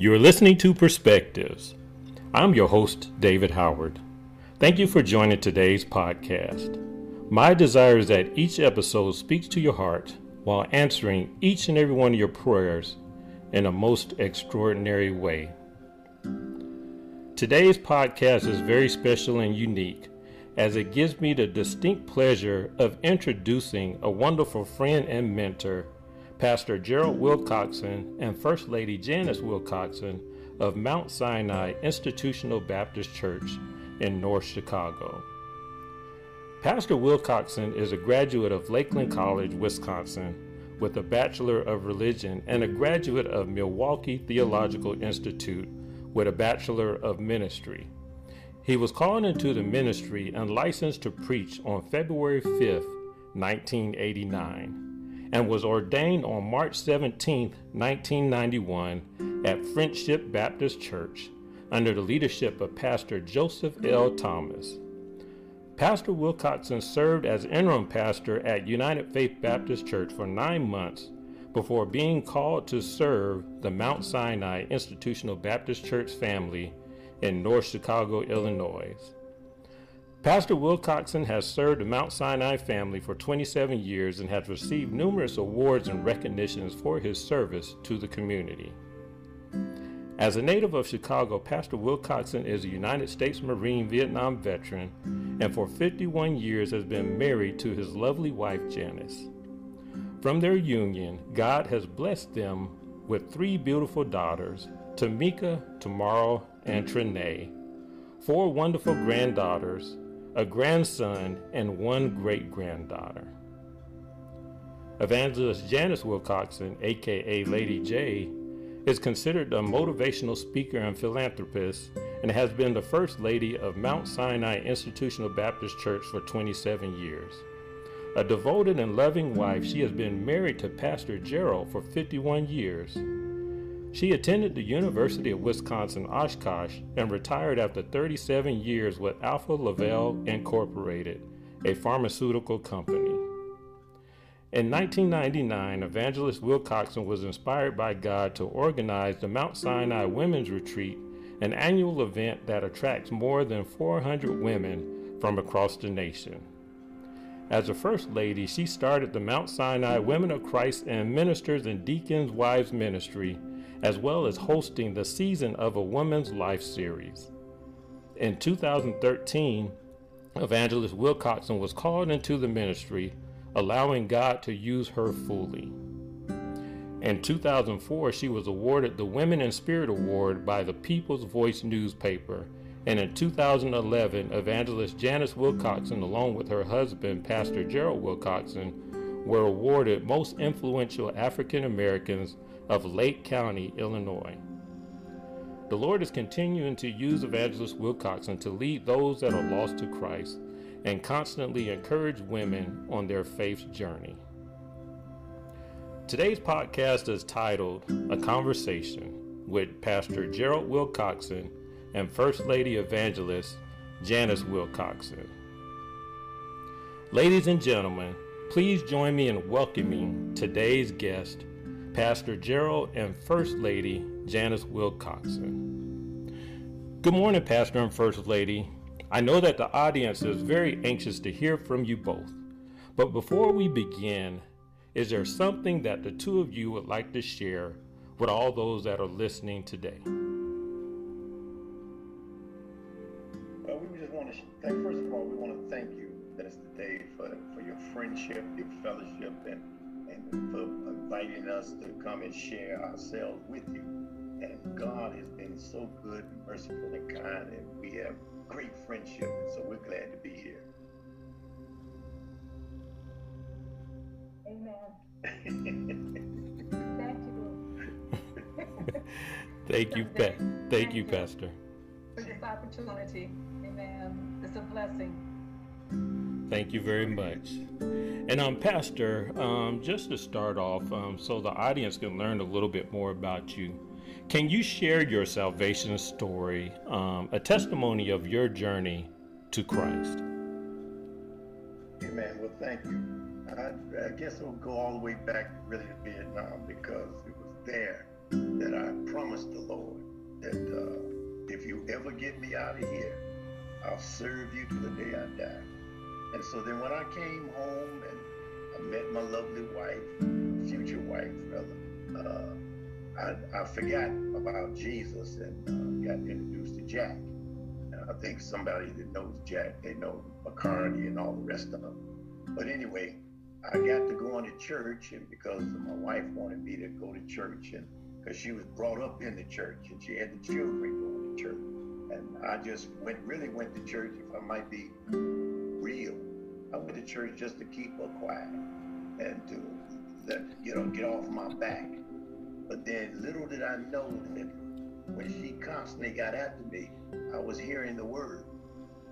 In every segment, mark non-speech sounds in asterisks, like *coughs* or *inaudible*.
You're listening to Perspectives. I'm your host, David Howard. Thank you for joining today's podcast. My desire is that each episode speaks to your heart while answering each and every one of your prayers in a most extraordinary way. Today's podcast is very special and unique as it gives me the distinct pleasure of introducing a wonderful friend and mentor, Pastor Gerald Wilcoxon and First Lady Janice Wilcoxon of Mount Sinai Institutional Baptist Church in North Chicago. Pastor Wilcoxon is a graduate of Lakeland College, Wisconsin, with a Bachelor of Religion and a graduate of Milwaukee Theological Institute with a Bachelor of Ministry. He was called into the ministry and licensed to preach on February 5, 1989, and was ordained on March 17, 1991, at Friendship Baptist Church under the leadership of Pastor Joseph L. Thomas. Pastor Wilcoxon served as interim pastor at United Faith Baptist Church for nine months before being called to serve the Mount Sinai Institutional Baptist Church family in North Chicago, Illinois. Pastor Wilcoxon has served the Mount Sinai family for 27 years and has received numerous awards and recognitions for his service to the community. As a native of Chicago, Pastor Wilcoxon is a United States Marine Vietnam veteran and for 51 years has been married to his lovely wife Janice. From their union, God has blessed them with three beautiful daughters, Tamecca, Tamarra, and Trinae, four wonderful granddaughters, a grandson, and one great granddaughter. Evangelist Janice Wilcoxon, aka Lady J, is considered a motivational speaker and philanthropist and has been the First Lady of Mount Sinai Institutional Baptist Church for 27 years. A devoted and loving wife, she has been married to Pastor Gerald for 51 years. She attended the University of Wisconsin Oshkosh and retired after 37 years with Alpha Lavelle Incorporated, a pharmaceutical company. In 1999, Evangelist Wilcoxon was inspired by God to organize the Mount Sinai Women's Retreat, an annual event that attracts more than 400 women from across the nation. As a First Lady, she started the Mount Sinai Women of Christ and Ministers and Deacons Wives Ministry, as well as hosting the Season of a Woman's Life series. In 2013, Evangelist Wilcoxon was called into the ministry allowing God to use her fully. In 2004, she was awarded the Women in Spirit Award by the People's Voice newspaper. And in 2011, evangelist Janice Wilcoxon, along with her husband, Pastor Gerald Wilcoxon, were awarded Most Influential African Americans of Lake County, Illinois. The Lord is continuing to use Evangelist Wilcoxon to lead those that are lost to Christ and constantly encourage women on their faith journey. Today's podcast is titled A Conversation with Pastor Gerald Wilcoxon and First Lady Evangelist Janice Wilcoxon. Ladies and gentlemen, please join me in welcoming today's guest, Pastor Gerald and First Lady Janice Wilcoxon. Good morning, Pastor and First Lady. I know that the audience is very anxious to hear from you both. But before we begin, is there something that the two of you would like to share with all those that are listening today? Well, we just want to thank, first of all, we want to thank you, Minister Dave, for, for your friendship, your fellowship, and, and for inviting us to come and share ourselves with you. And God has been so good and merciful and kind, and we have great friendship. And So we're glad to be here. Amen. *laughs* Thank you. *laughs* Thank you, pa- thank, thank you, Pastor. For this opportunity. Amen. It's a blessing. Thank you very much. And um, Pastor, um, just to start off, um, so the audience can learn a little bit more about you. Can you share your salvation story, um, a testimony of your journey to Christ? Amen. Well, thank you. I, I guess it will go all the way back really to Vietnam because it was there that I promised the Lord that uh, if you ever get me out of here, I'll serve you to the day I die. And so then when I came home and I met my lovely wife, future wife, rather, uh, I, I forgot about Jesus and uh, got introduced to Jack. And I think somebody that knows Jack, they know McCarty and all the rest of them. But anyway, I got to going to church, and because my wife wanted me to go to church, and because she was brought up in the church and she had the children going to church, and I just went really went to church. If I might be I went to church just to keep her quiet and to let get get off my back. But then little did I know that when she constantly got after me, I was hearing the word.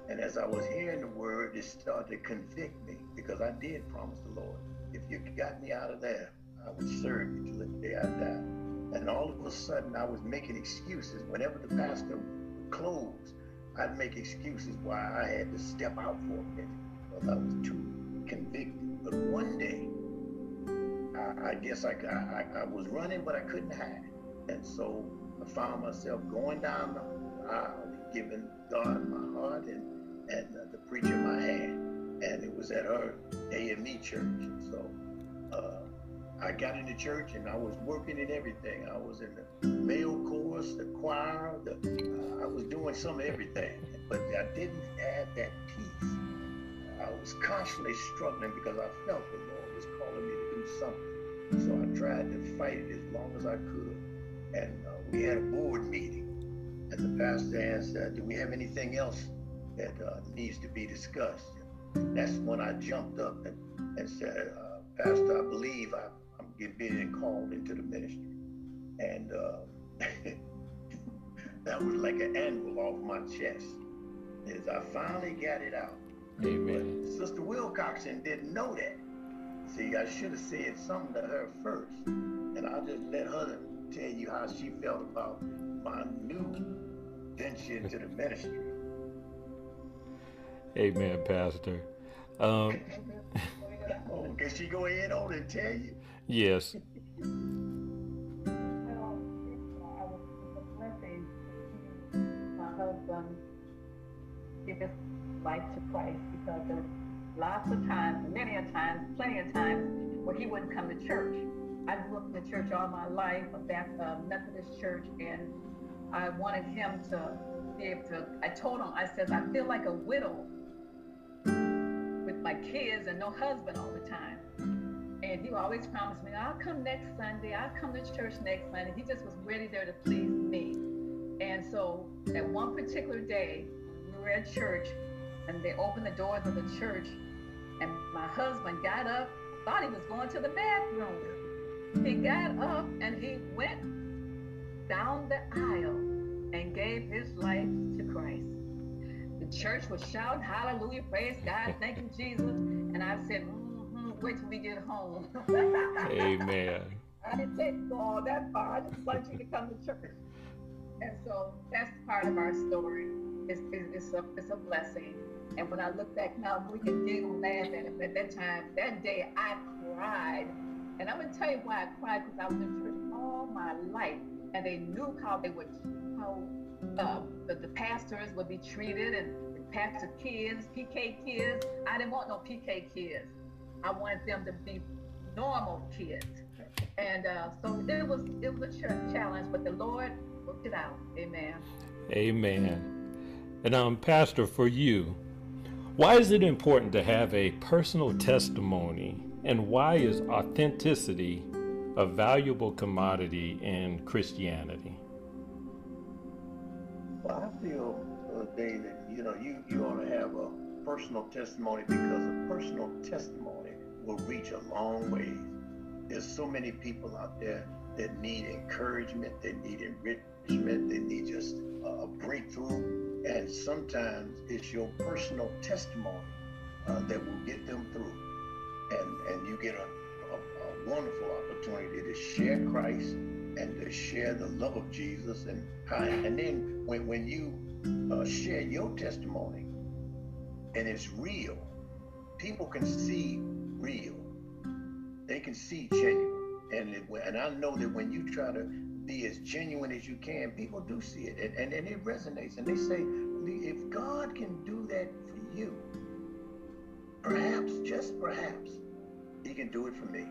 And as I was hearing the word, it started to convict me because I did promise the Lord, if you got me out of there, I would serve you till the day I die. And all of a sudden, I was making excuses. Whenever the pastor closed, I'd make excuses why I had to step out for a minute because I was too convicted. But one day, I, I guess I, I, I was running, but I couldn't hide. And so I found myself going down the aisle, giving God my heart and, and the preacher my hand. And it was at her AME church. So uh, I got into church and I was working in everything. I was in the male chorus, the choir, the, uh, I was doing some everything. But I didn't have that peace. I was constantly struggling because I felt the Lord was calling me to do something. So I tried to fight it as long as I could. And uh, we had a board meeting. And the pastor asked, uh, Do we have anything else that uh, needs to be discussed? And that's when I jumped up and, and said, uh, Pastor, I believe I, am being called into the ministry. And uh, *laughs* that was like an anvil off my chest. As I finally got it out. Amen. But Sister Wilcoxon didn't know that. See, I should have said something to her first, and I'll just let her tell you how she felt about my new venture into the ministry. Amen, Pastor. Um, *laughs* oh, can she go ahead on and tell you? Yes. Life to Christ because there's lots of times, many a times, plenty of times, where he wouldn't come to church. I grew up in the church all my life, a Baptist, uh, Methodist church, and I wanted him to be able to. I told him, I said, I feel like a widow with my kids and no husband all the time. And he always promised me, I'll come next Sunday, I'll come to church next Sunday. He just was ready there to please me. And so, at one particular day, we were at church, and they opened the doors of the church, and my husband got up, thought he was going to the bathroom. He got up and he went down the aisle and gave his life to Christ. The church was shouting, Hallelujah, praise God, *laughs* thank you, Jesus. And I said, mm-hmm, wait till we get home. Amen. *laughs* I didn't take all that far. I just wanted you to come to church. And so that's part of our story. It's, it's, a, it's a blessing. And when I look back now, we can giggle and laugh at it. But at that time, that day, I cried. And I'm going to tell you why I cried because I was in church all my life. And they knew how they would, how uh, the, the pastors would be treated and the pastor kids, PK kids. I didn't want no PK kids. I wanted them to be normal kids. And uh, so it was it was a challenge, but the Lord worked it out. Amen. Amen. And um, Pastor, for you, why is it important to have a personal testimony, and why is authenticity a valuable commodity in Christianity? Well, I feel, uh, that you know you, you ought to have a personal testimony because a personal testimony will reach a long way. There's so many people out there that need encouragement, they need enrichment, they need just a breakthrough and sometimes it's your personal testimony uh, that will get them through. And, and you get a, a, a, wonderful opportunity to share Christ and to share the love of Jesus. And, and then when, when you uh, share your testimony and it's real, people can see real. They can see genuine. And, it, and I know that when you try to be as genuine as you can, people do see it and, and, and it resonates. And they say, if God can do that for you, perhaps, just perhaps, He can do it for me.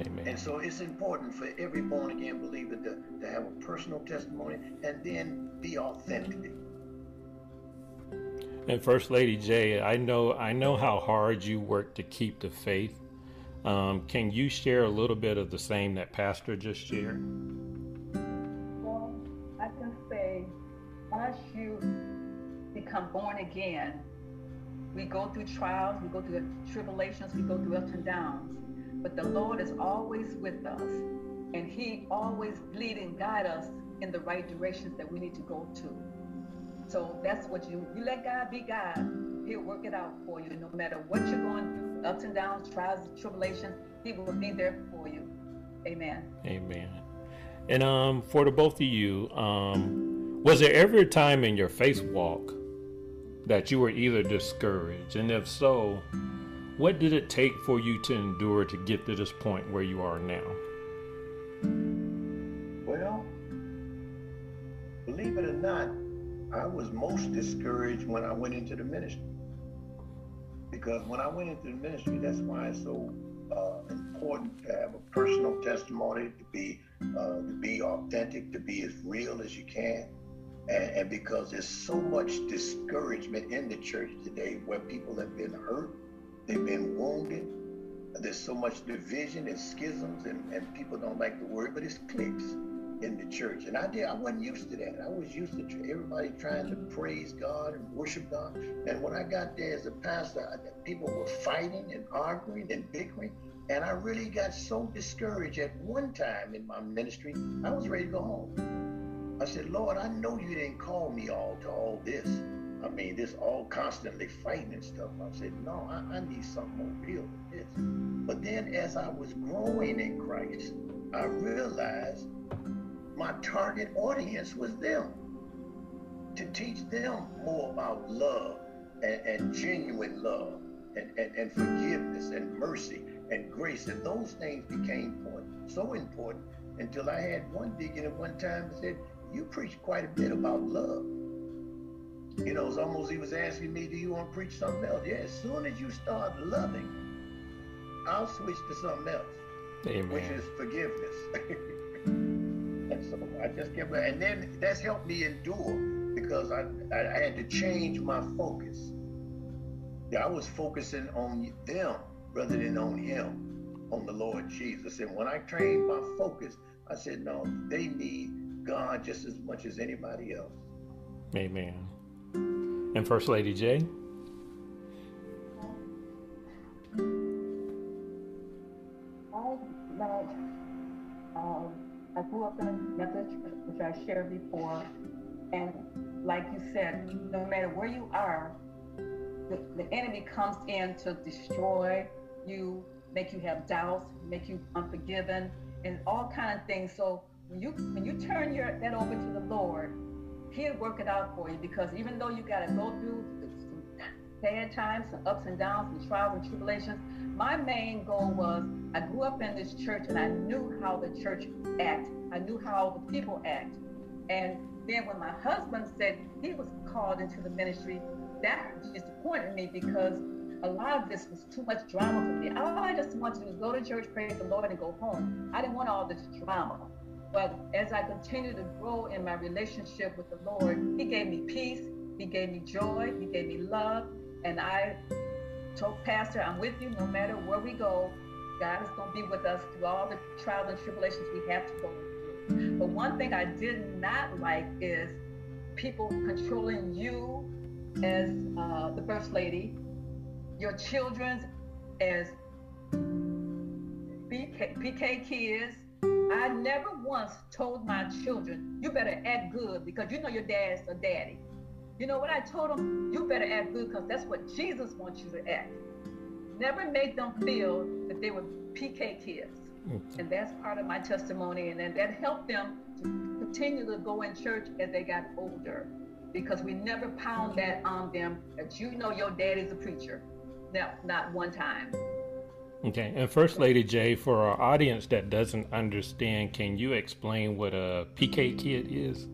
Amen. And so it's important for every born again believer to, to have a personal testimony and then be authentic. And First Lady J, I know I know how hard you work to keep the faith. Um, can you share a little bit of the same that Pastor just shared? Become born again, we go through trials, we go through tribulations, we go through ups and downs. But the Lord is always with us, and He always lead and guide us in the right directions that we need to go to. So that's what you you let God be God. He'll work it out for you, no matter what you're going through, ups and downs, trials, tribulations. He will be there for you. Amen. Amen. And um, for the both of you, um, was there ever a time in your faith walk that you were either discouraged, and if so, what did it take for you to endure to get to this point where you are now? Well, believe it or not, I was most discouraged when I went into the ministry. Because when I went into the ministry, that's why it's so uh, important to have a personal testimony, to be uh, to be authentic, to be as real as you can. And, and because there's so much discouragement in the church today where people have been hurt, they've been wounded, there's so much division and schisms, and, and people don't like the word, but it's cliques in the church. And I did, I wasn't used to that. I was used to everybody trying to praise God and worship God. And when I got there as a pastor, I, people were fighting and arguing and bickering. And I really got so discouraged at one time in my ministry, I was ready to go home. I said, Lord, I know you didn't call me all to all this. I mean, this all constantly fighting and stuff. I said, no, I, I need something more real than this. But then as I was growing in Christ, I realized my target audience was them. To teach them more about love and, and genuine love and, and, and, forgiveness and mercy and grace. And those things became important, so important until I had one deacon at one time said, You preach quite a bit about love. You know, it's almost he was asking me, Do you want to preach something else? Yeah, as soon as you start loving, I'll switch to something else, Amen. which is forgiveness. *laughs* And so I just kept, and then that's helped me endure because I, I, had to change my focus. I was focusing on them rather than on him, on the Lord Jesus. And when I trained my focus, I said, no, they need God just as much as anybody else. Amen. And First Lady J. I love um, I grew up in a Methodist church, which I shared before. And like you said, no matter where you are, the, the enemy comes in to destroy you, make you have doubts, make you unforgiven, and all kind of things. So when you when you turn your that over to the Lord, He'll work it out for you. Because even though you got to go through some bad times, some ups and downs, some trials and tribulations, my main goal was I grew up in this church and I knew how the church act. I knew how the people act. And then when my husband said he was called into the ministry, that disappointed me because a lot of this was too much drama for me. All I just wanted to do was go to church, praise the Lord, and go home. I didn't want all this drama. But as I continued to grow in my relationship with the Lord, He gave me peace, He gave me joy, He gave me love. And I told Pastor, I'm with you no matter where we go. God is going to be with us through all the trials and tribulations we have to go through. But one thing I did not like is people controlling you as uh, the first lady, your children as PK, kids. I never once told my children, you better act good because you know your dad's a daddy. You know what I told them? You better act good because that's what Jesus wants you to act. Never made them feel that they were PK kids. Mm. And that's part of my testimony. And then that helped them to continue to go in church as they got older. Because we never pound that on them that you know your daddy's a preacher. No, not one time. Okay, and First Lady J, for our audience that doesn't understand, can you explain what a PK kid is?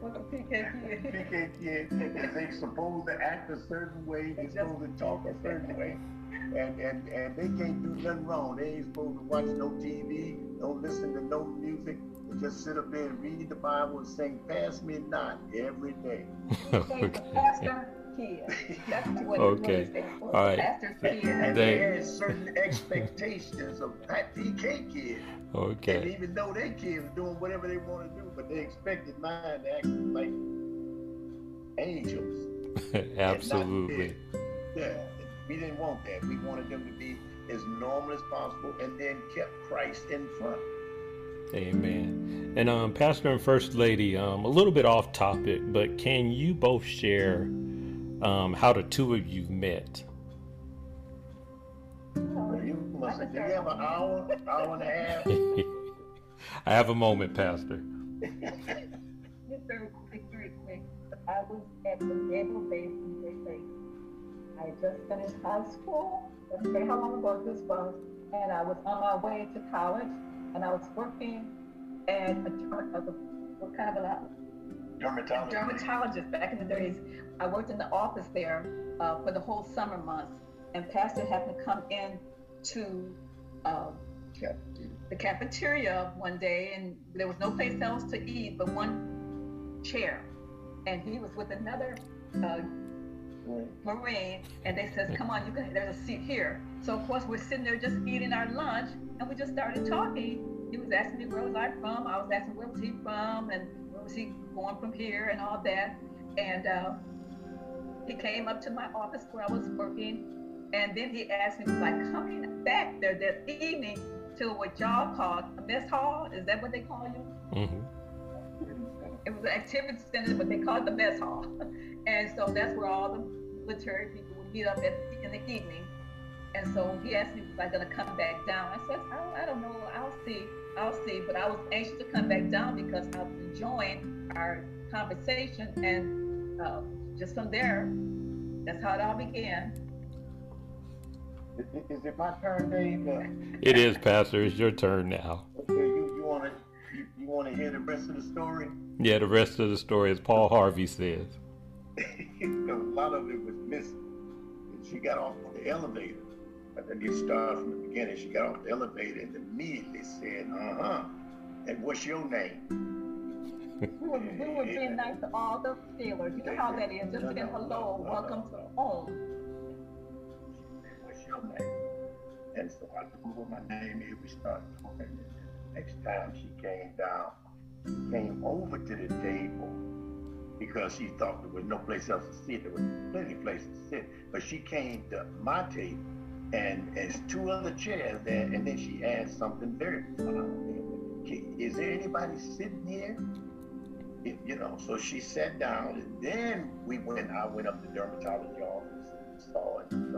What's a PK kid? PK kid is they supposed to act a certain way, they supposed to talk a certain way, and and and they can't do nothing wrong. They ain't supposed to watch no TV, don't listen to no music. They just sit up there and read the Bible and sing "Pass Me Not" every day. okay. Pastor kid. That's what Okay. it was. All right. Pastor's And. They- they had certain expectations of that PK kid. Okay. And Okay, even though their kids were doing whatever they want to do, but they expected mine to act like angels. *laughs* absolutely. Yeah, we didn't want that. We wanted them to be as normal as possible and then kept Christ in front. Amen. And um, Pastor and First Lady, um, a little bit off topic, but can you both share um, how the two of you met? You must have, do you have an hour, hour and a half? *laughs* I have a moment, Pastor. Just very quick, very quick. I was at the Naval Base in Great Lakes. I had just finished high school. Let's say how long ago this was. And I was on my way to college, and I was working at a, derm- of a what kind of a Dermatologist. dermatologist back in the days. I worked in the office there uh, for the whole summer months, and Pastor happened to come in to uh, the cafeteria one day, and there was no place else to eat but one chair, and he was with another uh, Marine, and they says, "Come on, you can. There's a seat here." So of course we're sitting there just eating our lunch, and we just started talking. He was asking me where was I from. I was asking where was he from, and was he going from here, and all that. And uh, he came up to my office where I was working, and then he asked me, he was like, coming back there that evening to what y'all call a mess hall. Is that what they call you? hmm It was an activity center, but they called it the mess hall. *laughs* And so that's where all the military people would meet up at, in the evening. And so he asked me, was I going to come back down? I said, I, I don't know. I'll see. I'll see. But I was anxious to come back down because I was enjoying our conversation. And uh, just from there, that's how it all began. Is, is it my turn, Dave? It is, Pastor. It's your turn now. okay, you, you want to you, you want to hear the rest of the story? Yeah, the rest of the story, as Paul Harvey says. *laughs* a lot of it was missing. And she got off the elevator. I think it started from the beginning. She got off the elevator and immediately said, uh huh. And what's your name? We were, we were being nice to all the sailors. You know how that is. Just saying hello, welcome to home. What's your name? And so I knew what my name is. We started talking. Next time she came down, she came over to the table because she thought there was no place else to sit. There was plenty of places to sit. But she came to my table and there's two other chairs there, and then she asked something very uh, funny. Is there anybody sitting here? You know, so she sat down, and then we went. I went up to dermatology office, and saw it and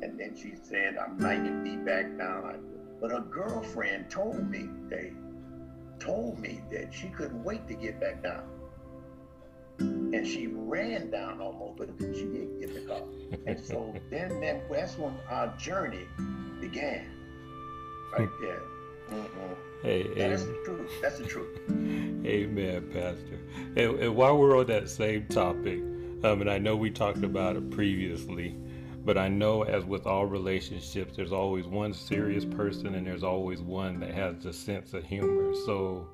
and, then she said, "I might be back down." But her girlfriend told me, they told me that she couldn't wait to get back down, and she ran down almost, but she did get the car. And so *laughs* then, then that's when our journey began, right there. Mhm. Hey, that's the truth. That's the truth. Amen, Pastor. And, and while we're on that same topic, um, and I know we talked about it previously, but I know as with all relationships, there's always one serious person and there's always one that has the sense of humor. So,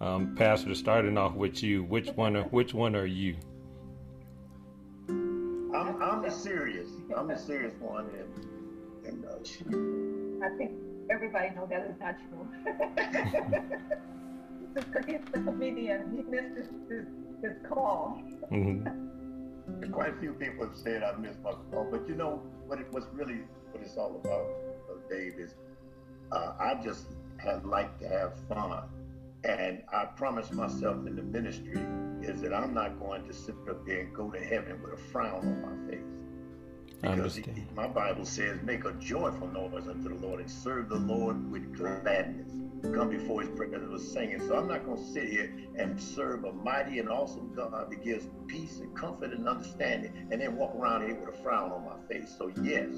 um, Pastor, starting off with you, which one? Are, which one are you? I'm, I'm the serious. I'm the serious one, and and uh, she, I think everybody knows that is not true. He's *laughs* the comedian. He missed his, his, his call. hmm quite a few people have said I missed my call, but you know what? It was really what it's all about, uh, Dave. Is uh, I just had like to have fun, and I promised myself in the ministry is that I'm not going to sit up there and go to heaven with a frown on my face. Because he- my Bible says, make a joyful noise unto the Lord and serve the Lord with gladness. Come before his presence with singing. So I'm not going to sit here and serve a mighty and awesome God that gives peace and comfort and understanding and then walk around here with a frown on my face. So yes,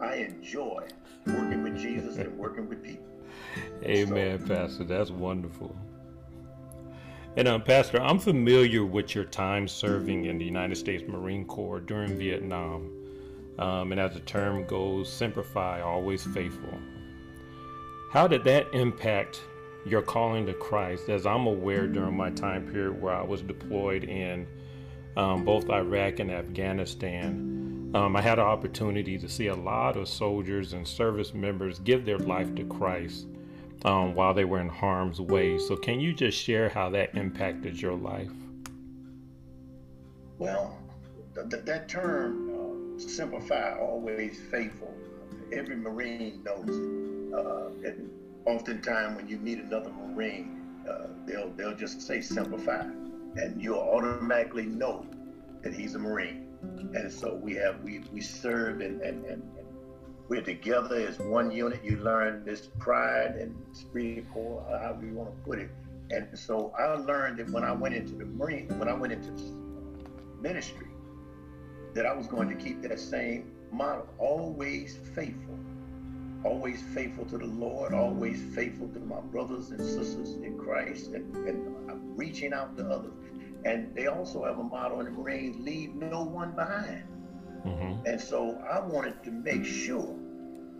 I enjoy working with Jesus and working with people. Amen, so, Pastor. That's wonderful. And um, Pastor, I'm familiar with your time serving in the United States Marine Corps during Vietnam. Um, and as the term goes, Semper Fi, always faithful. How did that impact your calling to Christ? As I'm aware, during my time period where I was deployed in um, both Iraq and Afghanistan, um, I had an opportunity to see a lot of soldiers and service members give their life to Christ um, while they were in harm's way. So, can you just share how that impacted your life? Well, th- that term, uh, Semper Fi, always faithful, every Marine knows it. Uh, and oftentimes, when you meet another Marine, uh, they'll they'll just say Semper Fi, and you'll automatically know that he's a Marine. And so we have we we serve and and, and we're together as one unit. You learn this pride and spirit core, however you want to put it. And so I learned that when I went into the Marine, when I went into ministry, that I was going to keep that same model, always faithful, always faithful to the Lord, always faithful to my brothers and sisters in Christ, and, and reaching out to others. And they also have a motto in the Marines: leave no one behind. Mm-hmm. And so I wanted to make sure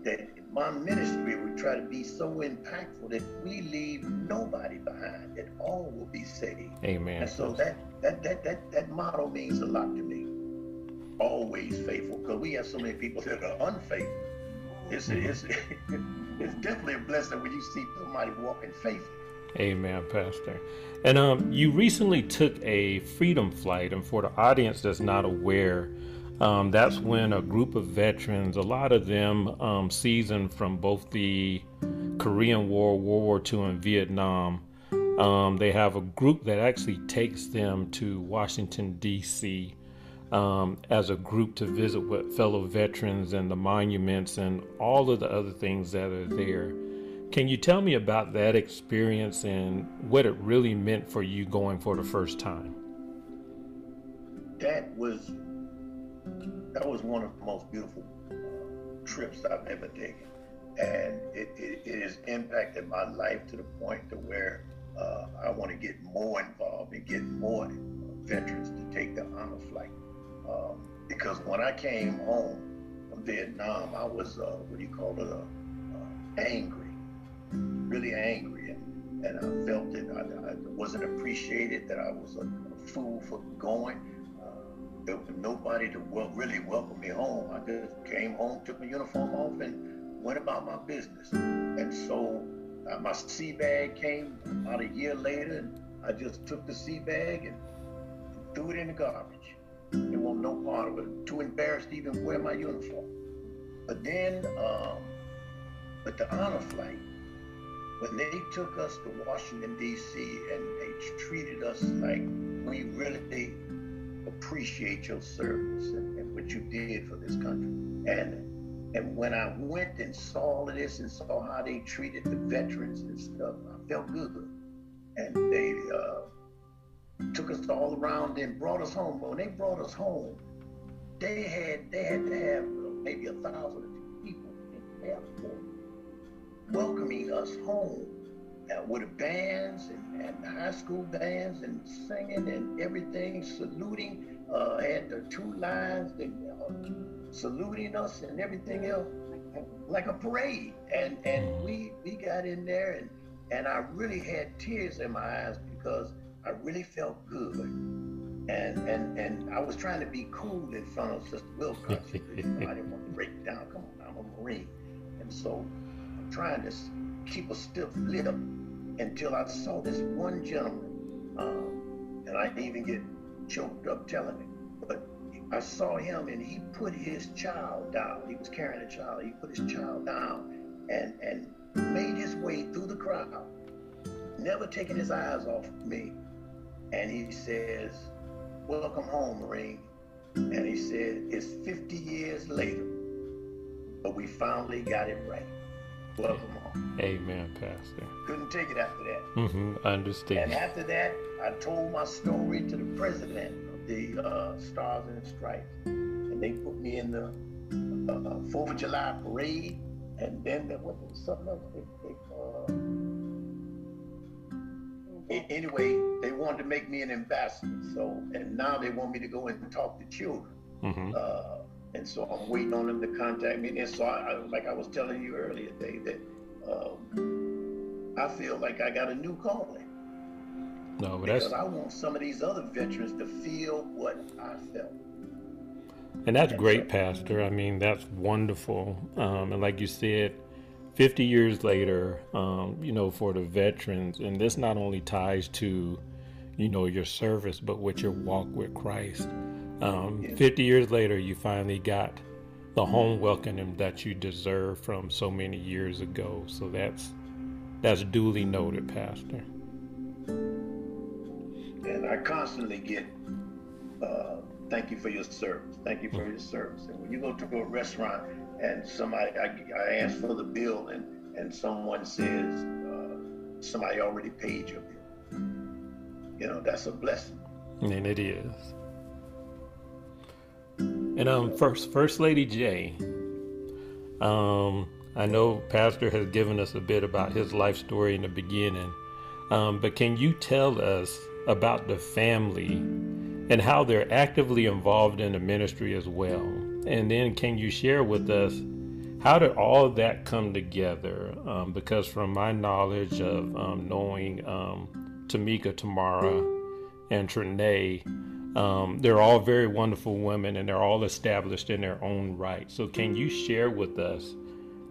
that my ministry would try to be so impactful that we leave nobody behind, that all will be saved. Amen. And so that that that that, that motto means a lot to me. Always faithful, because we have so many people that are unfaithful. It's, it's, *laughs* it's definitely a blessing when you see somebody walking faithful. Amen, Pastor. And um, you recently took a freedom flight, and for the audience that's not aware, um, that's when a group of veterans, a lot of them um, seasoned from both the Korean War, World War II, and Vietnam, um, they have a group that actually takes them to Washington, D.C. Um, as a group to visit with fellow veterans and the monuments and all of the other things that are there. Can you tell me about that experience and what it really meant for you going for the first time? That was that was one of the most beautiful uh, trips I've ever taken. And it, it, it, has impacted my life to the point to where uh, I want to get more involved and get more veterans to take the honor flight. Um, because when I came home from Vietnam, I was, uh, what do you call it, uh, uh, angry, really angry. And, and I felt that I, I wasn't appreciated, that I was a, a fool for going there was nobody to wel- really welcome me home. I just came home, took my uniform off, and went about my business. And so uh, my sea bag came about a year later, and I just took the sea bag and threw it in the garbage. There wasn't no part of it. Too embarrassed to even wear my uniform. But then, um, with the honor flight, when they took us to Washington D.C. and they treated us like we really appreciate your service and, and, what you did for this country. And and when I went and saw all of this and saw how they treated the veterans and stuff, I felt good. And they uh, took us all around and brought us home. But when they brought us home, they had they had to have maybe a thousand people in the airport welcoming us home uh, with the bands and, and high school bands and singing and everything, saluting uh, had the two lines that, uh, saluting us and everything else, like a parade. And and we we got in there and and I really had tears in my eyes because I really felt good. And and and I was trying to be cool in front of Sister Wilcox. *laughs* I didn't want to break down. Come on, I'm a Marine. And so I'm trying to keep a stiff lip until I saw this one gentleman. Um, and I even get choked up telling it. But I saw him and he put his child down. He was carrying a child. He put his child down and, and made his way through the crowd, never taking his eyes off of me. And he says, Welcome home, Marine. And he said, It's 50 years later, but we finally got it right. Welcome home. Amen, Pastor. Couldn't take it after that. Mm-hmm, I understand. And after that, I told my story to the president of the uh, Stars and Stripes, and they put me in the uh, Fourth of July parade, and then there was something else. They, they, uh, anyway, they wanted to make me an ambassador. So, and now they want me to go and talk to children. Mm-hmm. Uh, and so I'm waiting on them to contact me. And so, I, like I was telling you earlier, Dave, that um, I feel like I got a new calling. No, but because that's... I want some of these other veterans to feel what I felt. And that's great, Pastor. I mean, that's wonderful. Um, and like you said, 50 years later, um, you know, for the veterans, and this not only ties to, you know, your service, but with your walk with Christ. Um, 50 years later, you finally got the home welcome that you deserve from so many years ago. So that's that's duly noted, Pastor. And I constantly get uh, thank you for your service. Thank you for your service. And when you go to a restaurant and somebody, I, I ask for the bill and, and someone says, uh, somebody already paid your bill. You know, that's a blessing. And it is. And um, first, First Lady J. Um, I know Pastor has given us a bit about his life story in the beginning, um, but can you tell us about the family and how they're actively involved in the ministry as well? And then can you share with us how did all that come together? Um, because from my knowledge of um, knowing um, Tamecca Tamarra and Trinae, um, they're all very wonderful women and they're all established in their own right. So, can you share with us,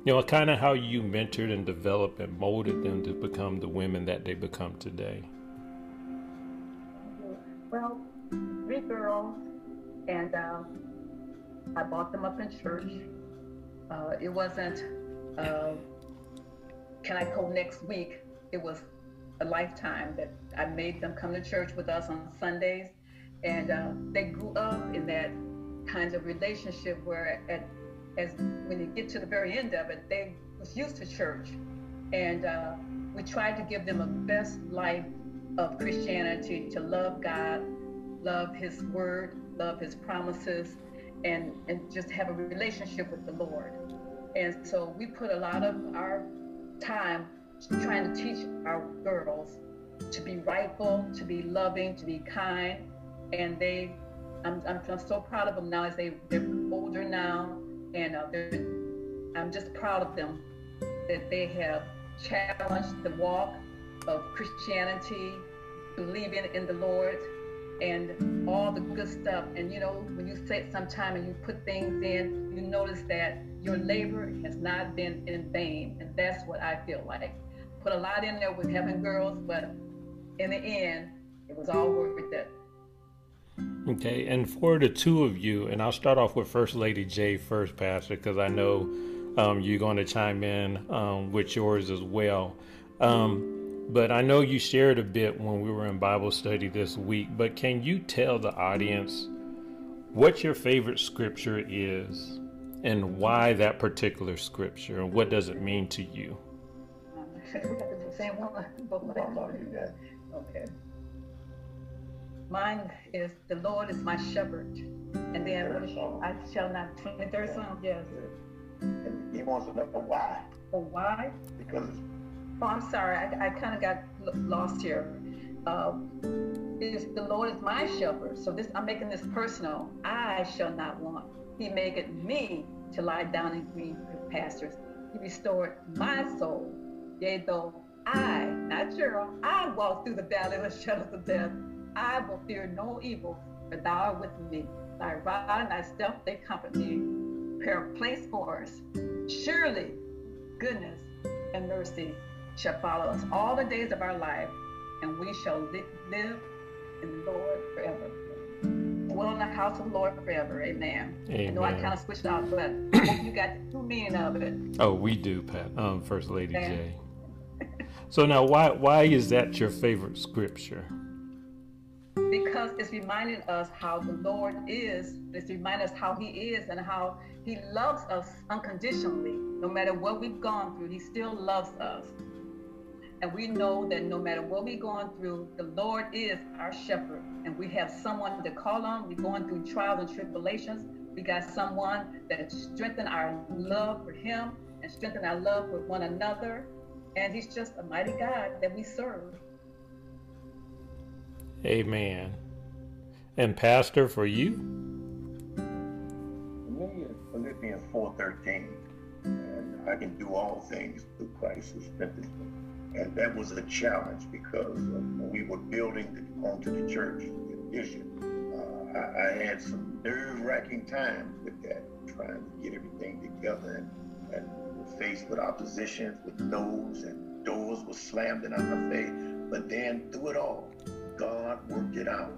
you know, kind of how you mentored and developed and molded them to become the women that they become today? Well, three girls, and uh, I brought them up in church. Uh, it wasn't, uh, can I go next week? It was a lifetime that I made them come to church with us on Sundays and uh, they grew up in that kind of relationship where at, as when you get to the very end of it they was used to church and uh, we tried to give them a best life of christianity to love god love his word love his promises and and just have a relationship with the lord. And so we put a lot of our time trying to teach our girls to be rightful to be loving to be kind. And they, I'm, I'm, I'm so proud of them now as they, they're older now, and uh, I'm just proud of them that they have challenged the walk of Christianity, believing in the Lord, and all the good stuff. And you know, when you sit sometime and you put things in, you notice that your labor has not been in vain. And that's what I feel like. Put a lot in there with Heaven girls, but in the end, it was all worth it. Okay, and for the two of you, and I'll start off with First Lady J first, Pastor, because I know um, you're going to chime in um, with yours as well. Um, but I know you shared a bit when we were in Bible study this week, but can you tell the audience what your favorite scripture is and why that particular scripture and what does it mean to you? Okay. Mine is the Lord is my shepherd. And then I shall not, 23rd Psalm, yes. And he wants to know why. Oh, why? Because Oh, I'm sorry. I, I kind of got lost here. Uh, is the Lord is my shepherd. So this I'm making this personal. I shall not want. He maketh me to lie down in green pastures. He restored my soul. Yea, though I, not Cheryl, I walk through the valley of the shadows of death. I will fear no evil, for thou art with me. Thy rod and thy staff, they comfort me. Prepare a place for us. Surely goodness and mercy shall follow us all the days of our life, and we shall li- live in the Lord forever. Dwell in the house of the Lord forever. Amen. Amen. I know I kind of switched out, but *coughs* you got the true meaning of it. Oh, we do, Pat. Um, First Lady J. so now, why why is that your favorite scripture? because it's reminding us how the Lord is. It's reminding us how He is and how He loves us unconditionally. No matter what we've gone through, He still loves us. And we know that no matter what we're going through, the Lord is our shepherd. And we have someone to call on. We're going through trials and tribulations. We got someone that strengthened our love for Him and strengthened our love with one another. And He's just a mighty God that we serve. Amen. And Pastor, for you? Me is Philippians 4.13. And I can do all things through Christ who strengthens me. And that was a challenge because when we were building onto the church, addition, uh, I, I, had some nerve-wracking times with that, trying to get everything together and, and faced with oppositions, with no's, and doors were slammed in our face. But then through it all, God worked it out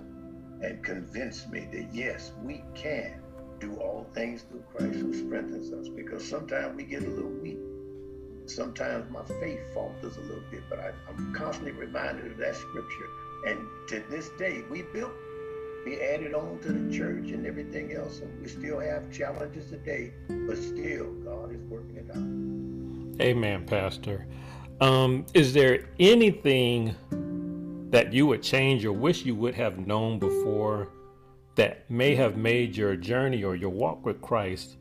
and convinced me that yes, we can do all things through Christ who strengthens us. Because sometimes we get a little weak. Sometimes my faith falters a little bit, but I, am constantly reminded of that scripture. And to this day, we built, we added on to the church and everything else, and we still have challenges today, but still, God is working it out. Amen, Pastor. Um, is there anything that you would change or wish you would have known before that may have made your journey or your walk with Christ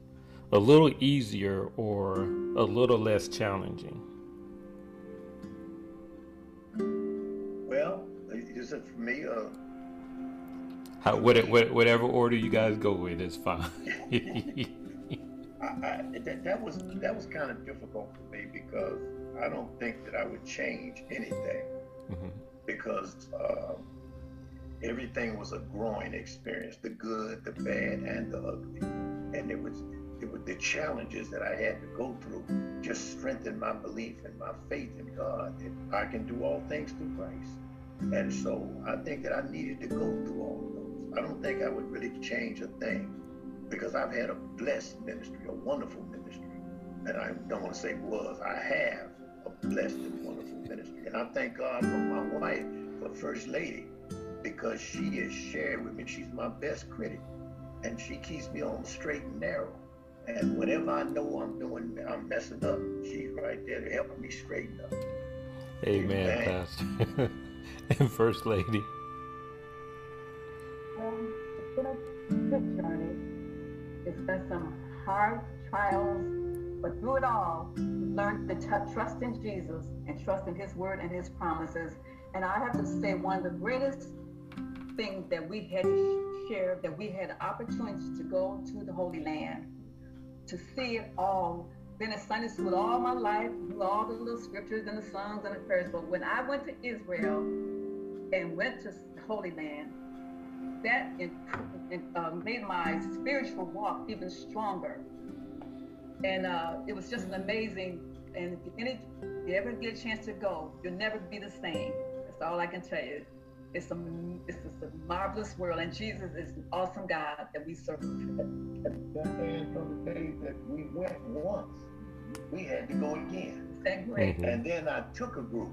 a little easier or a little less challenging? Well, is it for me? Uh, How, whatever order you guys go with is fine. *laughs* I, I, that, that was that was kind of difficult for me because I don't think that I would change anything. Mm-hmm because uh, everything was a growing experience the good, the bad, and the ugly. And it was, it the challenges that I had to go through just strengthened my belief and my faith in God that I can do all things through Christ. And so I think that I needed to go through all of those. I don't think I would really change a thing because I've had a blessed ministry, a wonderful ministry. And I don't want to say was, I have a blessed and wonderful ministry. And I thank God for my wife, for First Lady, because she has shared with me. She's my best critic. And she keeps me on straight and narrow. And whatever I know I'm doing, I'm messing up, she's right there to help me straighten up. Amen, Amen. Pastor. *laughs* and First Lady. Um, it's been a good journey. It's been some hard trials, but through it all, learned to t- trust in Jesus and trust in His word and His promises. And I have to say, one of the greatest things that we had to share, that we had an opportunity to go to the Holy Land, to see it all. Been in Sunday school all my life, knew all the little scriptures and the songs and the prayers. But when I went to Israel and went to Holy Land, that uh, made my spiritual walk even stronger and uh, it was just an amazing. And if any, if you ever get a chance to go, you'll never be the same. That's all I can tell you. It's a, it's a marvelous world, and Jesus is an awesome God that we serve. And from the day that we went once, we had to go again. That great. Mm-hmm. And then I took a group,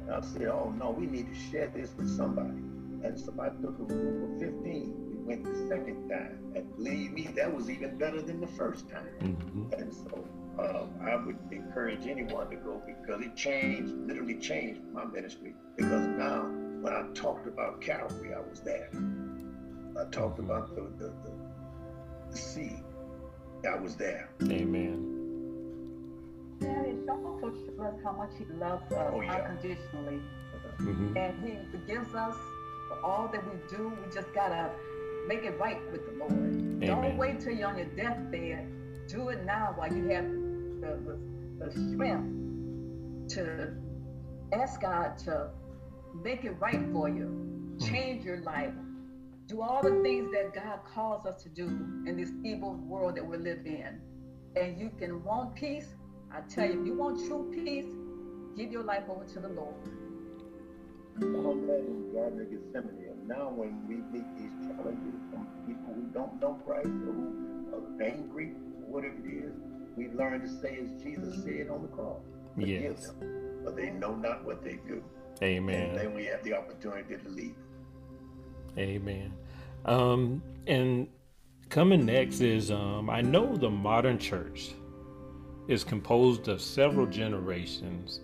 and I said, "Oh no, we need to share this with somebody." And so I took a group of 15 We went the second time. And believe me, that was even better than the first time. Mm-hmm. And so um, I would encourage anyone to go because it changed, literally changed my ministry. Because now, when I talked about Calvary, I was there. I talked about the, the, the, the sea, I was there. Amen. Yeah, it also shows us how much He loves us oh, yeah. unconditionally. Mm-hmm. And He forgives us for all that we do. We just gotta make it right with the Lord. Amen. Don't wait till you're on your deathbed. Do it now while you have the, the, the strength to ask God to make it right for you, hmm. change your life, do all the things that God calls us to do in this evil world that we live in. And you can want peace. I tell you, if you want true peace, give your life over to the Lord. I'm glad in Garden of Gethsemane now when we meet these challenges from people who don't know Christ or who are angry, whatever it is, we learn to say as Jesus said on the cross. Yes. Them, but they know not what they do. Amen. And then we have the opportunity to leave. Amen. Um, and coming next is um, I know the modern church is composed of several generations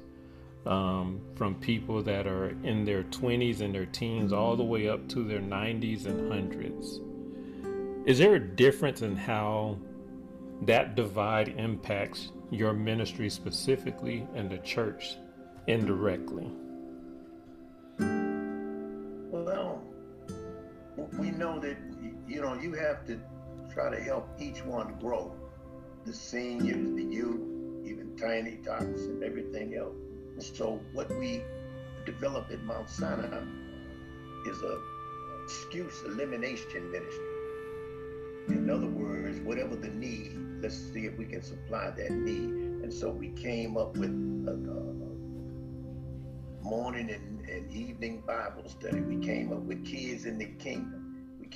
um, from people that are in their 20s and their teens all the way up to their 90s and hundreds. Is there a difference in how that divide impacts your ministry specifically and the church indirectly? Know you have to try to help each one grow. The seniors, the youth, even tiny tots and everything else. And so what we developed at Mount Sinai is a excuse elimination ministry. In other words, whatever the need, let's see if we can supply that need. And so we came up with a, a morning and, and evening Bible study. We came up with Kids in the Kingdom.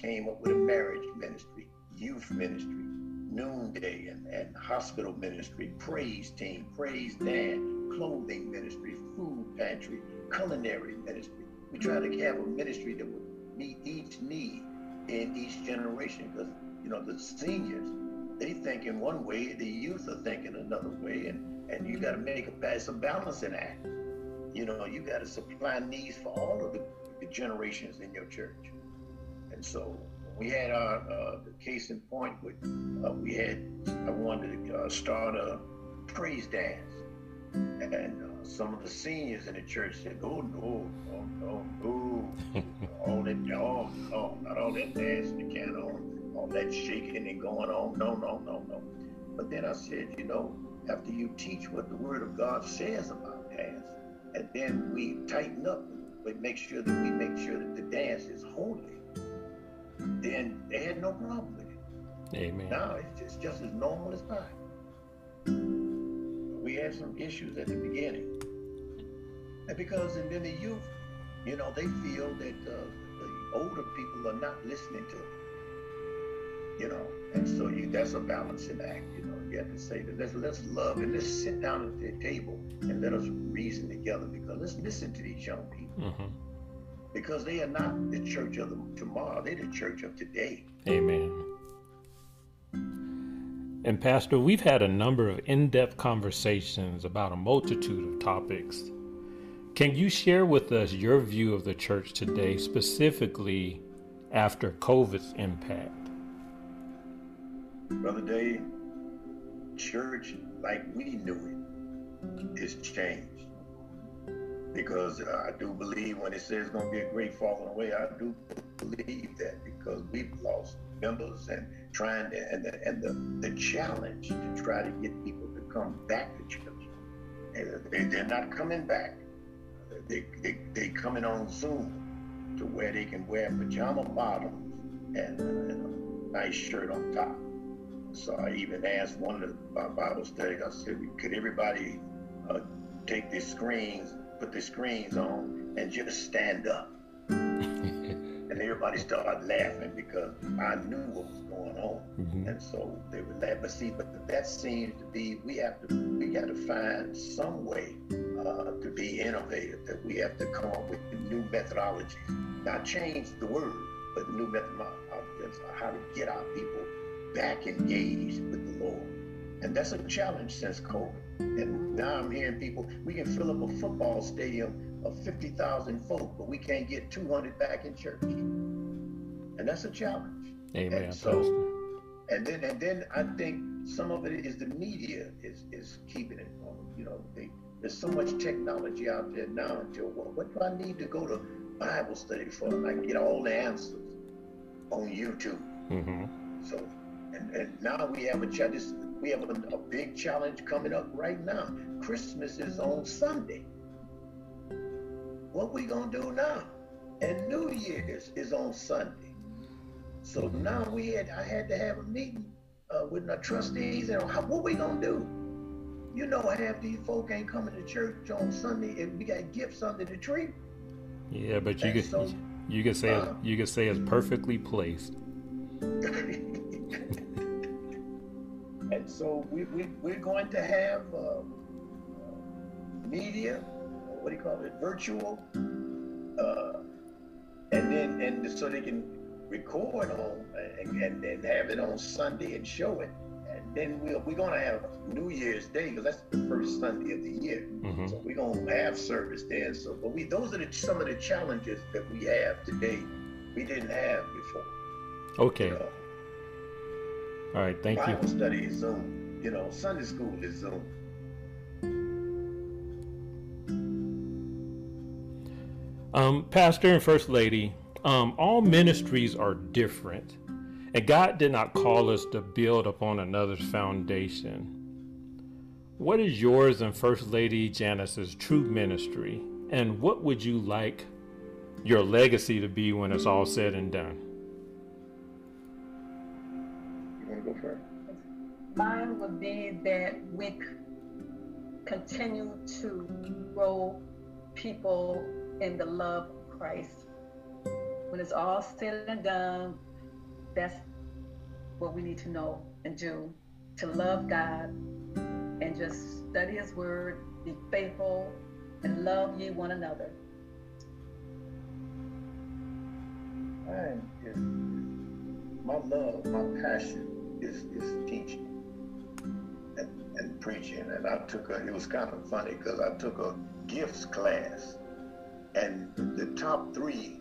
Came up with a marriage ministry, youth ministry, noonday and, and hospital ministry, praise team, praise dance, clothing ministry, food pantry, culinary ministry. We try to have a ministry that would meet each need in each generation because you know, the seniors, they think in one way, the youth are thinking another way, and, and you got to make a, a balancing act. You know, you got to supply needs for all of the, the, generations in your church. And so we had our uh, case in point with, uh, we had, I wanted to uh, start a praise dance. And uh, some of the seniors in the church said, oh, no, oh, no, no, *laughs* all that, oh, no, not all that dancing, the can on all that shaking and going on. No, no, no, no. But then I said, you know, after you teach what the Word of God says about dance, and then we tighten up, but make sure that we make sure that the dance is holy, then they had no problem with it. Amen. Now it's just, just as normal as pie. We had some issues at the beginning. And because and then the youth, you know, they feel that uh, the older people are not listening to them you know. And so you that's a balancing act, you know. You have to say that let's let's love and let's sit down at the table and let us reason together because let's listen to these young people. Mm-hmm. Because they are not the church of the tomorrow, they're the church of today. Amen. And Pastor, we've had a number of in-depth conversations about a multitude of topics. Can you share with us your view of the church today, specifically after COVID's impact? Brother Dave, church like we knew it is changed. Because uh, I do believe when it says it's going to be a great falling away, I do believe that because we've lost members and trying to, and the, and the, the challenge to try to get people to come back to church. They, they're not coming back. They, they, they coming on Zoom to where they can wear pajama bottoms and, and a nice shirt on top. So I even asked one of the Bible studies, I said, could everybody uh, take their screens, put the screens on, and just stand up? *laughs* and everybody started laughing because I knew what was going on. Mm-hmm. And so they would laugh. But see, but that seems to be, we have to, we got to find some way uh, to be innovative, that we have to come up with new methodologies. Not change the word, but new methodologies, how to get our people back engaged with the Lord. And that's a challenge since COVID. And now I'm hearing people, we can fill up a football stadium of 50,000 folk, but we can't get 200 back in church. And that's a challenge. Amen. And so, and then and then I think some of it is the media is is keeping it on. You know, they, there's so much technology out there now. Until well, what do I need to go to Bible study for? And I can get all the answers on YouTube. Mm-hmm. So and, and now we have a challenge. We have a, a big challenge coming up right now. Christmas is on Sunday. What we gonna do now? And New Year's is on Sunday. So now we had I had to have a meeting uh, with our trustees and how, what we gonna do? You know, half these folk ain't coming to church on Sunday, and we got gifts under the tree. Yeah, but you could so, you could say uh, you could say it's perfectly placed. *laughs* and so we, we, we're going to have uh, media, what do you call it, virtual, uh, and then and so they can record on and, and, and have it on Sunday and show it. And then we'll, we're going to have New Year's Day because that's the first Sunday of the year. Mm-hmm. So we're going to have service then. So, but we those are the, some of the challenges that we have today. We didn't have before. Okay. You know? All right, thank Bible you. Bible study is Zoom. You know, Sunday school is Zoom. Um, Pastor and First Lady, um, all ministries are different, and God did not call us to build upon another's foundation. What is yours and First Lady Janice's true ministry, and what would you like your legacy to be when it's all said and done? Mine would be that we continue to grow people in the love of Christ. When it's all said and done, that's what we need to know and do to love God and just study His Word, be faithful, and love ye one another. Is, my love, my passion is, teaching and, and preaching. And I took a, it was kind of funny because I took a gifts class and the top three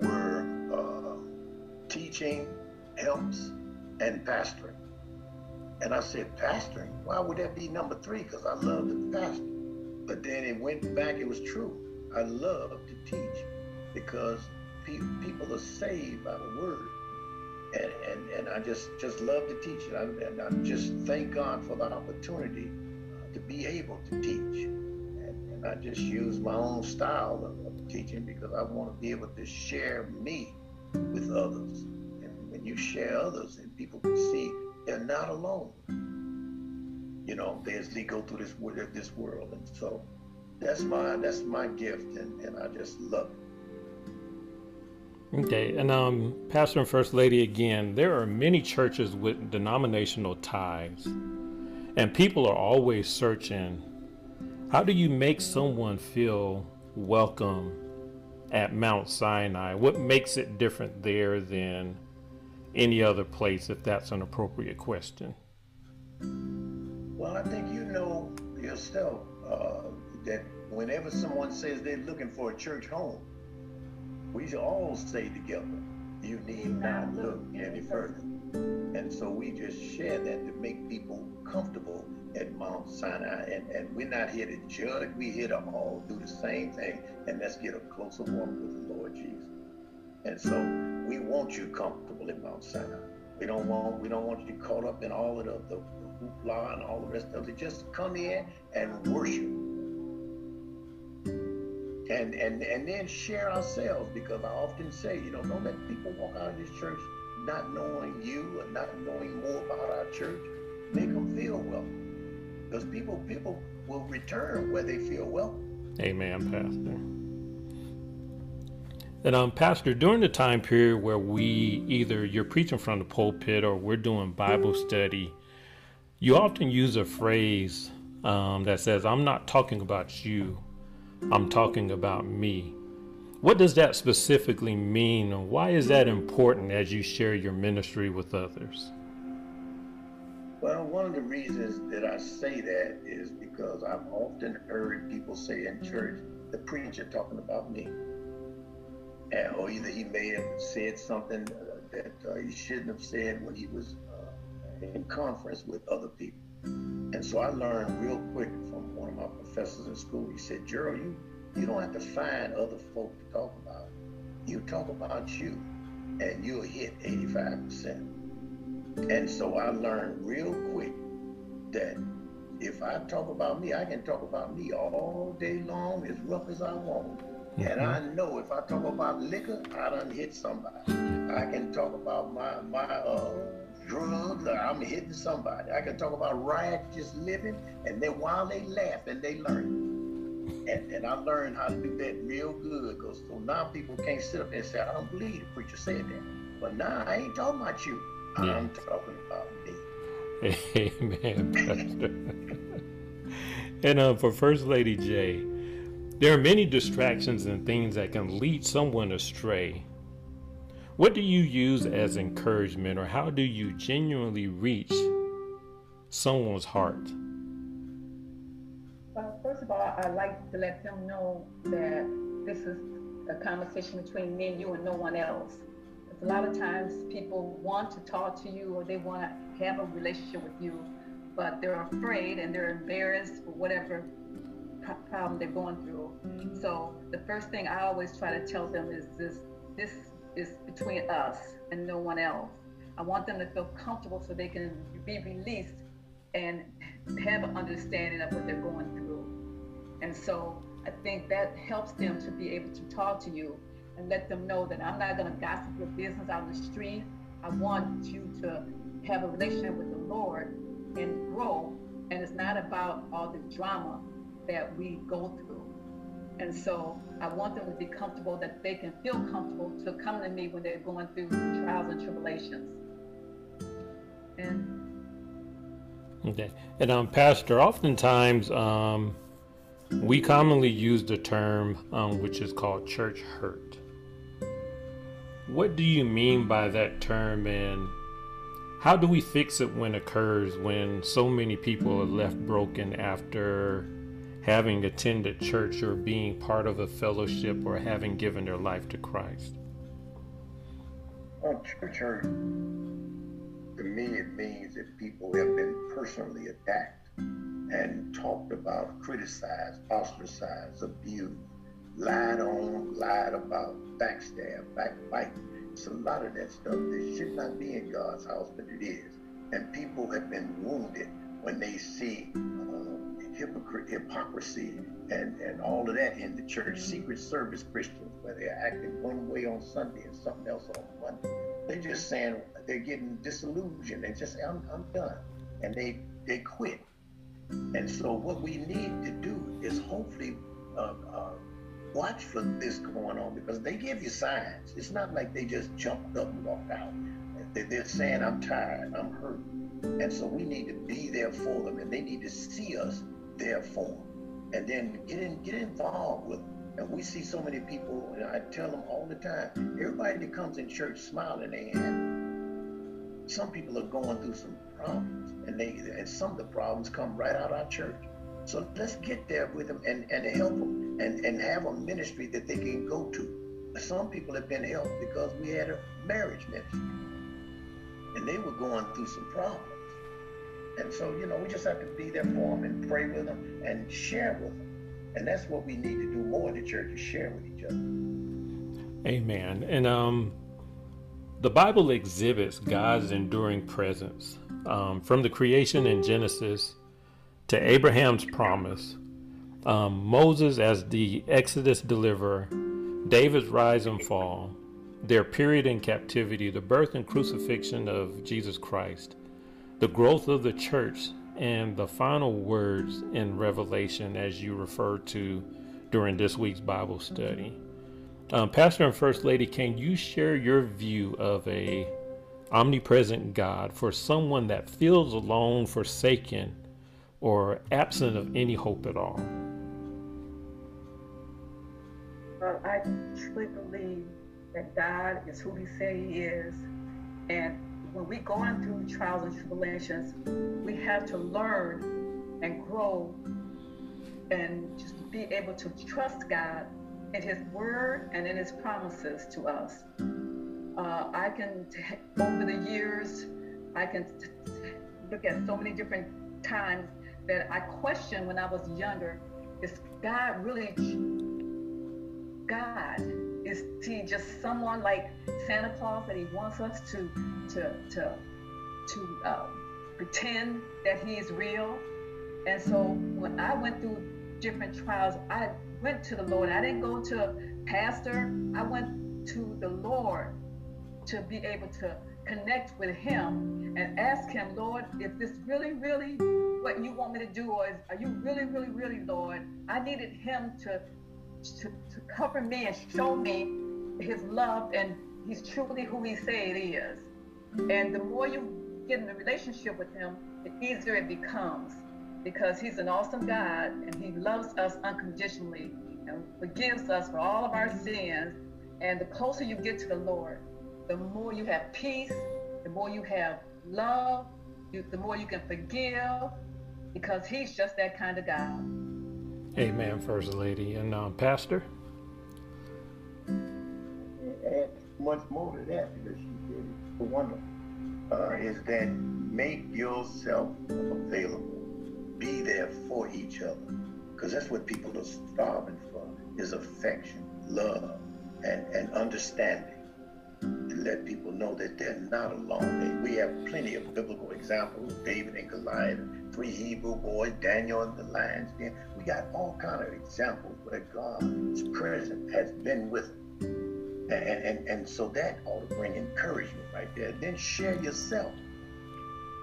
were uh, teaching, helps, and pastoring. And I said, pastoring? Why would that be number three? Because I love to pastor. But then it went back, it was true. I love to teach because pe- people are saved by the word. And, and, and I just, just love to teach it. I, and I just thank God for the opportunity uh, to be able to teach. And I just use my own style of, of, teaching because I want to be able to share me with others. And when you share others and people can see they're not alone, you know, as they go through this this world. And so that's my that's my gift, and, and I just love it. Okay, and um, Pastor and First Lady again, there are many churches with denominational ties, and people are always searching how do you make someone feel welcome at Mount Sinai? What makes it different there than any other place, if that's an appropriate question? Well, I think you know yourself uh, that whenever someone says they're looking for a church home, we should all say together, you need not look any further. And so we just share that to make people comfortable at Mount Sinai. And, and we're not here to judge, we're here to all do the same thing. And let's get a closer walk with the Lord Jesus. And so we want you comfortable at Mount Sinai. We don't want we don't want you caught up in all of the, the hoopla and all the rest of it. Just come in and worship. And, and and then share ourselves because I often say, you know, don't let people walk out of this church not knowing you or not knowing more about our church. Make them feel welcome because people people will return where they feel welcome. Amen, Pastor. And um, Pastor, during the time period where we either you're preaching from the pulpit or we're doing Bible study, you often use a phrase um, that says, "I'm not talking about you, I'm talking about me." What does that specifically mean, and why is that important as you share your ministry with others? Well, one of the reasons that I say that is because I've often heard people say in church, the preacher talking about me. And, or either he may have said something uh, that uh, he shouldn't have said when he was uh, in conference with other people. And so I learned real quick from one of my professors in school. He said, Gerald, you, you don't have to find other folk to talk about. You talk about you, and you'll hit 85%. And so I learned real quick that if I talk about me, I can talk about me all day long, as rough as I want. Mm-hmm. And I know if I talk about liquor, I done hit somebody. I can talk about my my uh, drugs, I'm hitting somebody. I can talk about righteous living, and then while they laugh and they learn. And, and I learned how to do that real good because so now people can't sit up and say, I don't believe the preacher said that. But now I ain't talking about you. Yeah. I'm talking about me. *laughs* Amen, Pastor. and uh, for First Lady J, there are many distractions and things that can lead someone astray. What do you use as encouragement, or how do you genuinely reach someone's heart? Well, first of all, I like to let them know that this is a conversation between me and you and no one else Because a lot of times people want to talk to you or they want to have a relationship with you, but they're afraid and they're embarrassed for whatever problem they're going through. So the first thing I always try to tell them is this: this is between us and no one else. I want them to feel comfortable so they can be released and have an understanding of what they're going through. And so I think that helps them to be able to talk to you and let them know that I'm not going to gossip your business out the street. I want you to have a relationship with the Lord and grow. And it's not about all the drama that we go through. And so I want them to be comfortable that they can feel comfortable to come to me when they're going through trials and tribulations. And okay. And um, Pastor, oftentimes um, we commonly use the term um, which is called church hurt. What do you mean by that term, and how do we fix it when it occurs when so many people are left broken after having attended church or being part of a fellowship or having given their life to Christ? Well, church hurt, to me, it means that people have been personally attacked and talked about, criticized, ostracized, abused, lied on, lied about, backstabbed, backbite. It's a lot of that stuff that should not be in God's house, but it is. And people have been wounded when they see uh, hypocrisy and, and all of that in the church. Secret service Christians, where they're acting one way on Sunday and something else on Monday. They're just saying they're getting disillusioned. They just say, I'm, I'm done. And they, they quit. And so what we need to do is hopefully uh, uh, watch for this going on because they give you signs. It's not like they just jumped up and walked out. They're saying, I'm tired, I'm hurt. And so we need to be there for them and they need to see us therefore. And then get in, get involved with them. And we see so many people, and I tell them all the time, everybody that comes in church smiling, they have. Some people are going through some problems, and they and some of the problems come right out of our church. So let's get there with them and, and help them and, and have a ministry that they can go to. Some people have been helped because we had a marriage ministry. And they were going through some problems. And so, you know, we just have to be there for them and pray with them and share with them. And that's what we need to do more in the church is share with each other. Amen. And um, the Bible exhibits God's enduring presence um, from the creation in Genesis to Abraham's promise, um, Moses as the Exodus deliverer, David's rise and fall, their period in captivity, the birth and crucifixion of Jesus Christ, the growth of the church and the final words in Revelation, as you refer to during this week's Bible study. Um, Pastor and First Lady, can you share your view of a omnipresent God for someone that feels alone, forsaken, or absent of any hope at all? Well, I truly believe that God is who He said He is, and when we're going through trials and tribulations, we have to learn and grow and just be able to trust God in His Word and in His promises to us. Uh, I can, over the years, I can look at so many different times that I questioned when I was younger is God really God? Is he just someone like Santa Claus that he wants us to to to to uh, pretend that he is real? And so when I went through different trials, I went to the Lord. I didn't go to a pastor. I went to the Lord to be able to connect with him and ask him, Lord, is this really, really what you want me to do? Or is, are you really, really, really, Lord? I needed him to to, to cover me and show me his love and he's truly who he say it is. And the more you get in a relationship with him, the easier it becomes because he's an awesome God and he loves us unconditionally and forgives us for all of our sins. And the closer you get to the Lord, the more you have peace, the more you have love, you, the more you can forgive because he's just that kind of God. Amen, First Lady. And um, Pastor? And much more to that because she did one uh, is that make yourself available. Be there for each other. Because that's what people are starving for is affection, love, and, and understanding. To let people know that they're not alone. We have plenty of biblical examples, David and Goliath, three Hebrew boys, Daniel and the lions. den. We got all kind of examples where God's presence has been with them. And, and, and so that ought to bring encouragement right there. Then share yourself,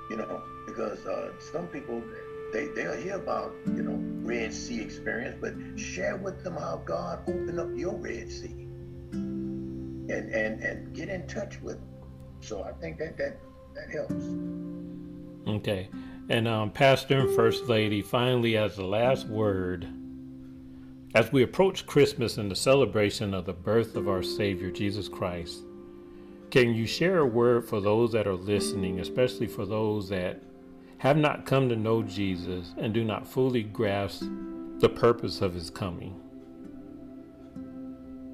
you know, because uh, some people, they, they'll hear about, you know, Red Sea experience, but share with them how God opened up your Red Sea and, and, and get in touch with them. So I think that, that, that helps. Okay. And um, Pastor and First Lady, finally, as the last word, as we approach Christmas and the celebration of the birth of our Savior, Jesus Christ, can you share a word for those that are listening, especially for those that have not come to know Jesus and do not fully grasp the purpose of his coming?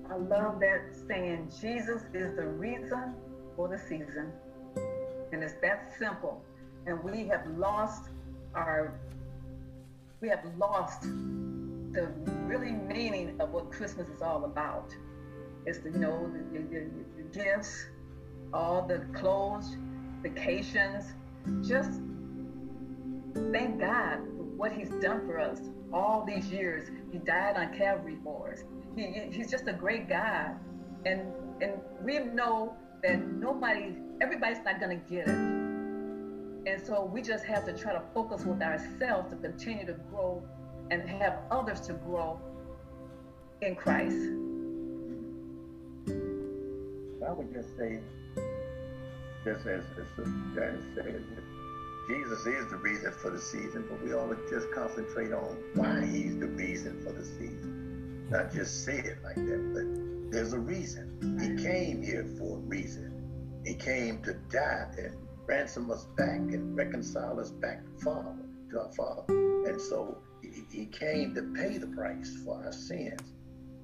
I love that saying, Jesus is the reason for the season. And it's that simple. And we have lost our, we have lost the really meaning of what Christmas is all about. It's the, you know, the, the, the gifts, all the clothes, vacations. Just thank God for what He's done for us all these years. He died on Calvary for us. He, he's just a great God, and and we know that nobody, everybody's not to get it. And so we just have to try to focus with ourselves to continue to grow and have others to grow in Christ. I would just say, just as, Janice said, Jesus is the reason for the season, but we ought to just concentrate on why he's the reason for the season. Not just say it like that, but there's a reason. He came here for a reason. He came to die and ransom us back and reconcile us back to Father, to our Father. And so he came to pay the price for our sins.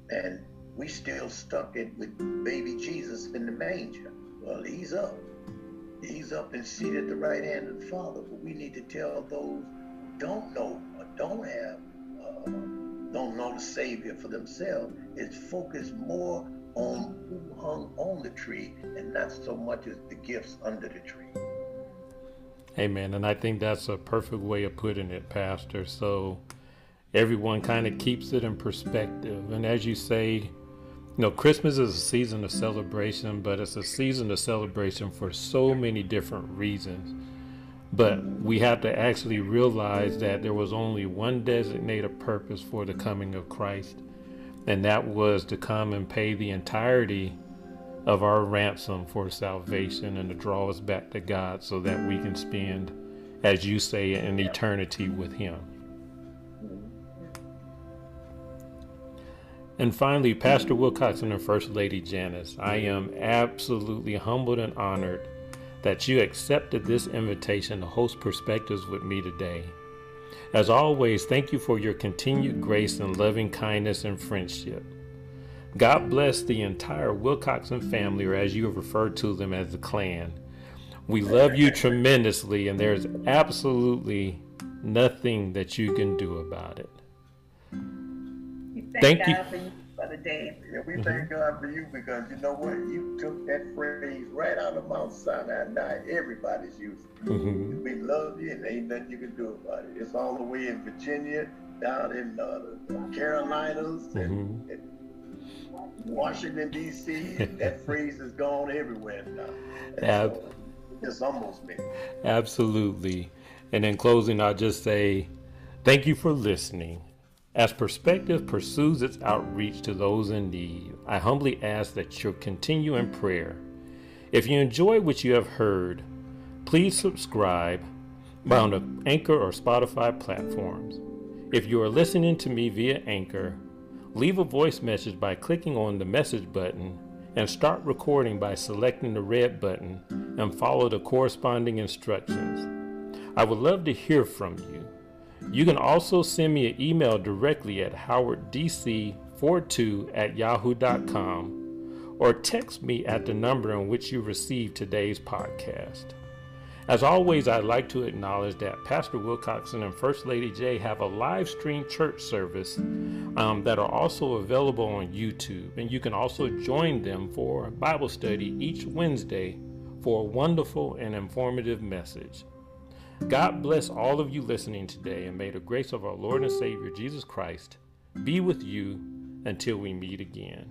And we still stuck it with baby Jesus in the manger. Well, he's up. He's up and seated at the right hand of the Father. But we need to tell those who don't know or don't have, uh, don't know the Savior for themselves, is focus more on who hung on the tree and not so much as the gifts under the tree. Amen. And I think that's a perfect way of putting it, Pastor. So everyone kind of keeps it in perspective. And as you say, you know, Christmas is a season of celebration, but it's a season of celebration for so many different reasons. But we have to actually realize that there was only one designated purpose for the coming of Christ, and that was to come and pay the entirety of our ransom for salvation and to draw us back to God so that we can spend, as you say, an eternity with Him. And finally, Pastor Wilcoxon and First Lady Janice, I am absolutely humbled and honored that you accepted this invitation to host Perspectives with me today. As always, thank you for your continued grace and loving kindness and friendship. God bless the entire Wilcoxon family, or as you have referred to them as the clan. We love you tremendously, and there's absolutely nothing that you can do about it. Thank, thank you. For you Brother Dave. Yeah, we mm-hmm. thank God for you because you know what? You took that phrase right out of Mount Sinai. Now everybody's using it. Mm-hmm. We love you and ain't nothing you can do about it. It's all the way in Virginia, down in uh, the Carolinas, mm-hmm. and, and Washington D.C. *laughs* that phrase is gone everywhere now. Ab- almost me. Absolutely. And in closing, I'll just say thank you for listening. As Perspective pursues its outreach to those in need, I humbly ask that you continue in prayer. If you enjoy what you have heard, please subscribe by on the Anchor or Spotify platforms. If you are listening to me via Anchor, leave a voice message by clicking on the message button and start recording by selecting the red button and follow the corresponding instructions. I would love to hear from you. You can also send me an email directly at howarddc42 at yahoo.com or text me at the number on which you received today's podcast. As always, I'd like to acknowledge that Pastor Wilcoxon and First Lady J have a live stream church service um, that are also available on YouTube. And you can also join them for Bible study each Wednesday for a wonderful and informative message. God bless all of you listening today, and may the grace of our Lord and Savior Jesus Christ be with you until we meet again.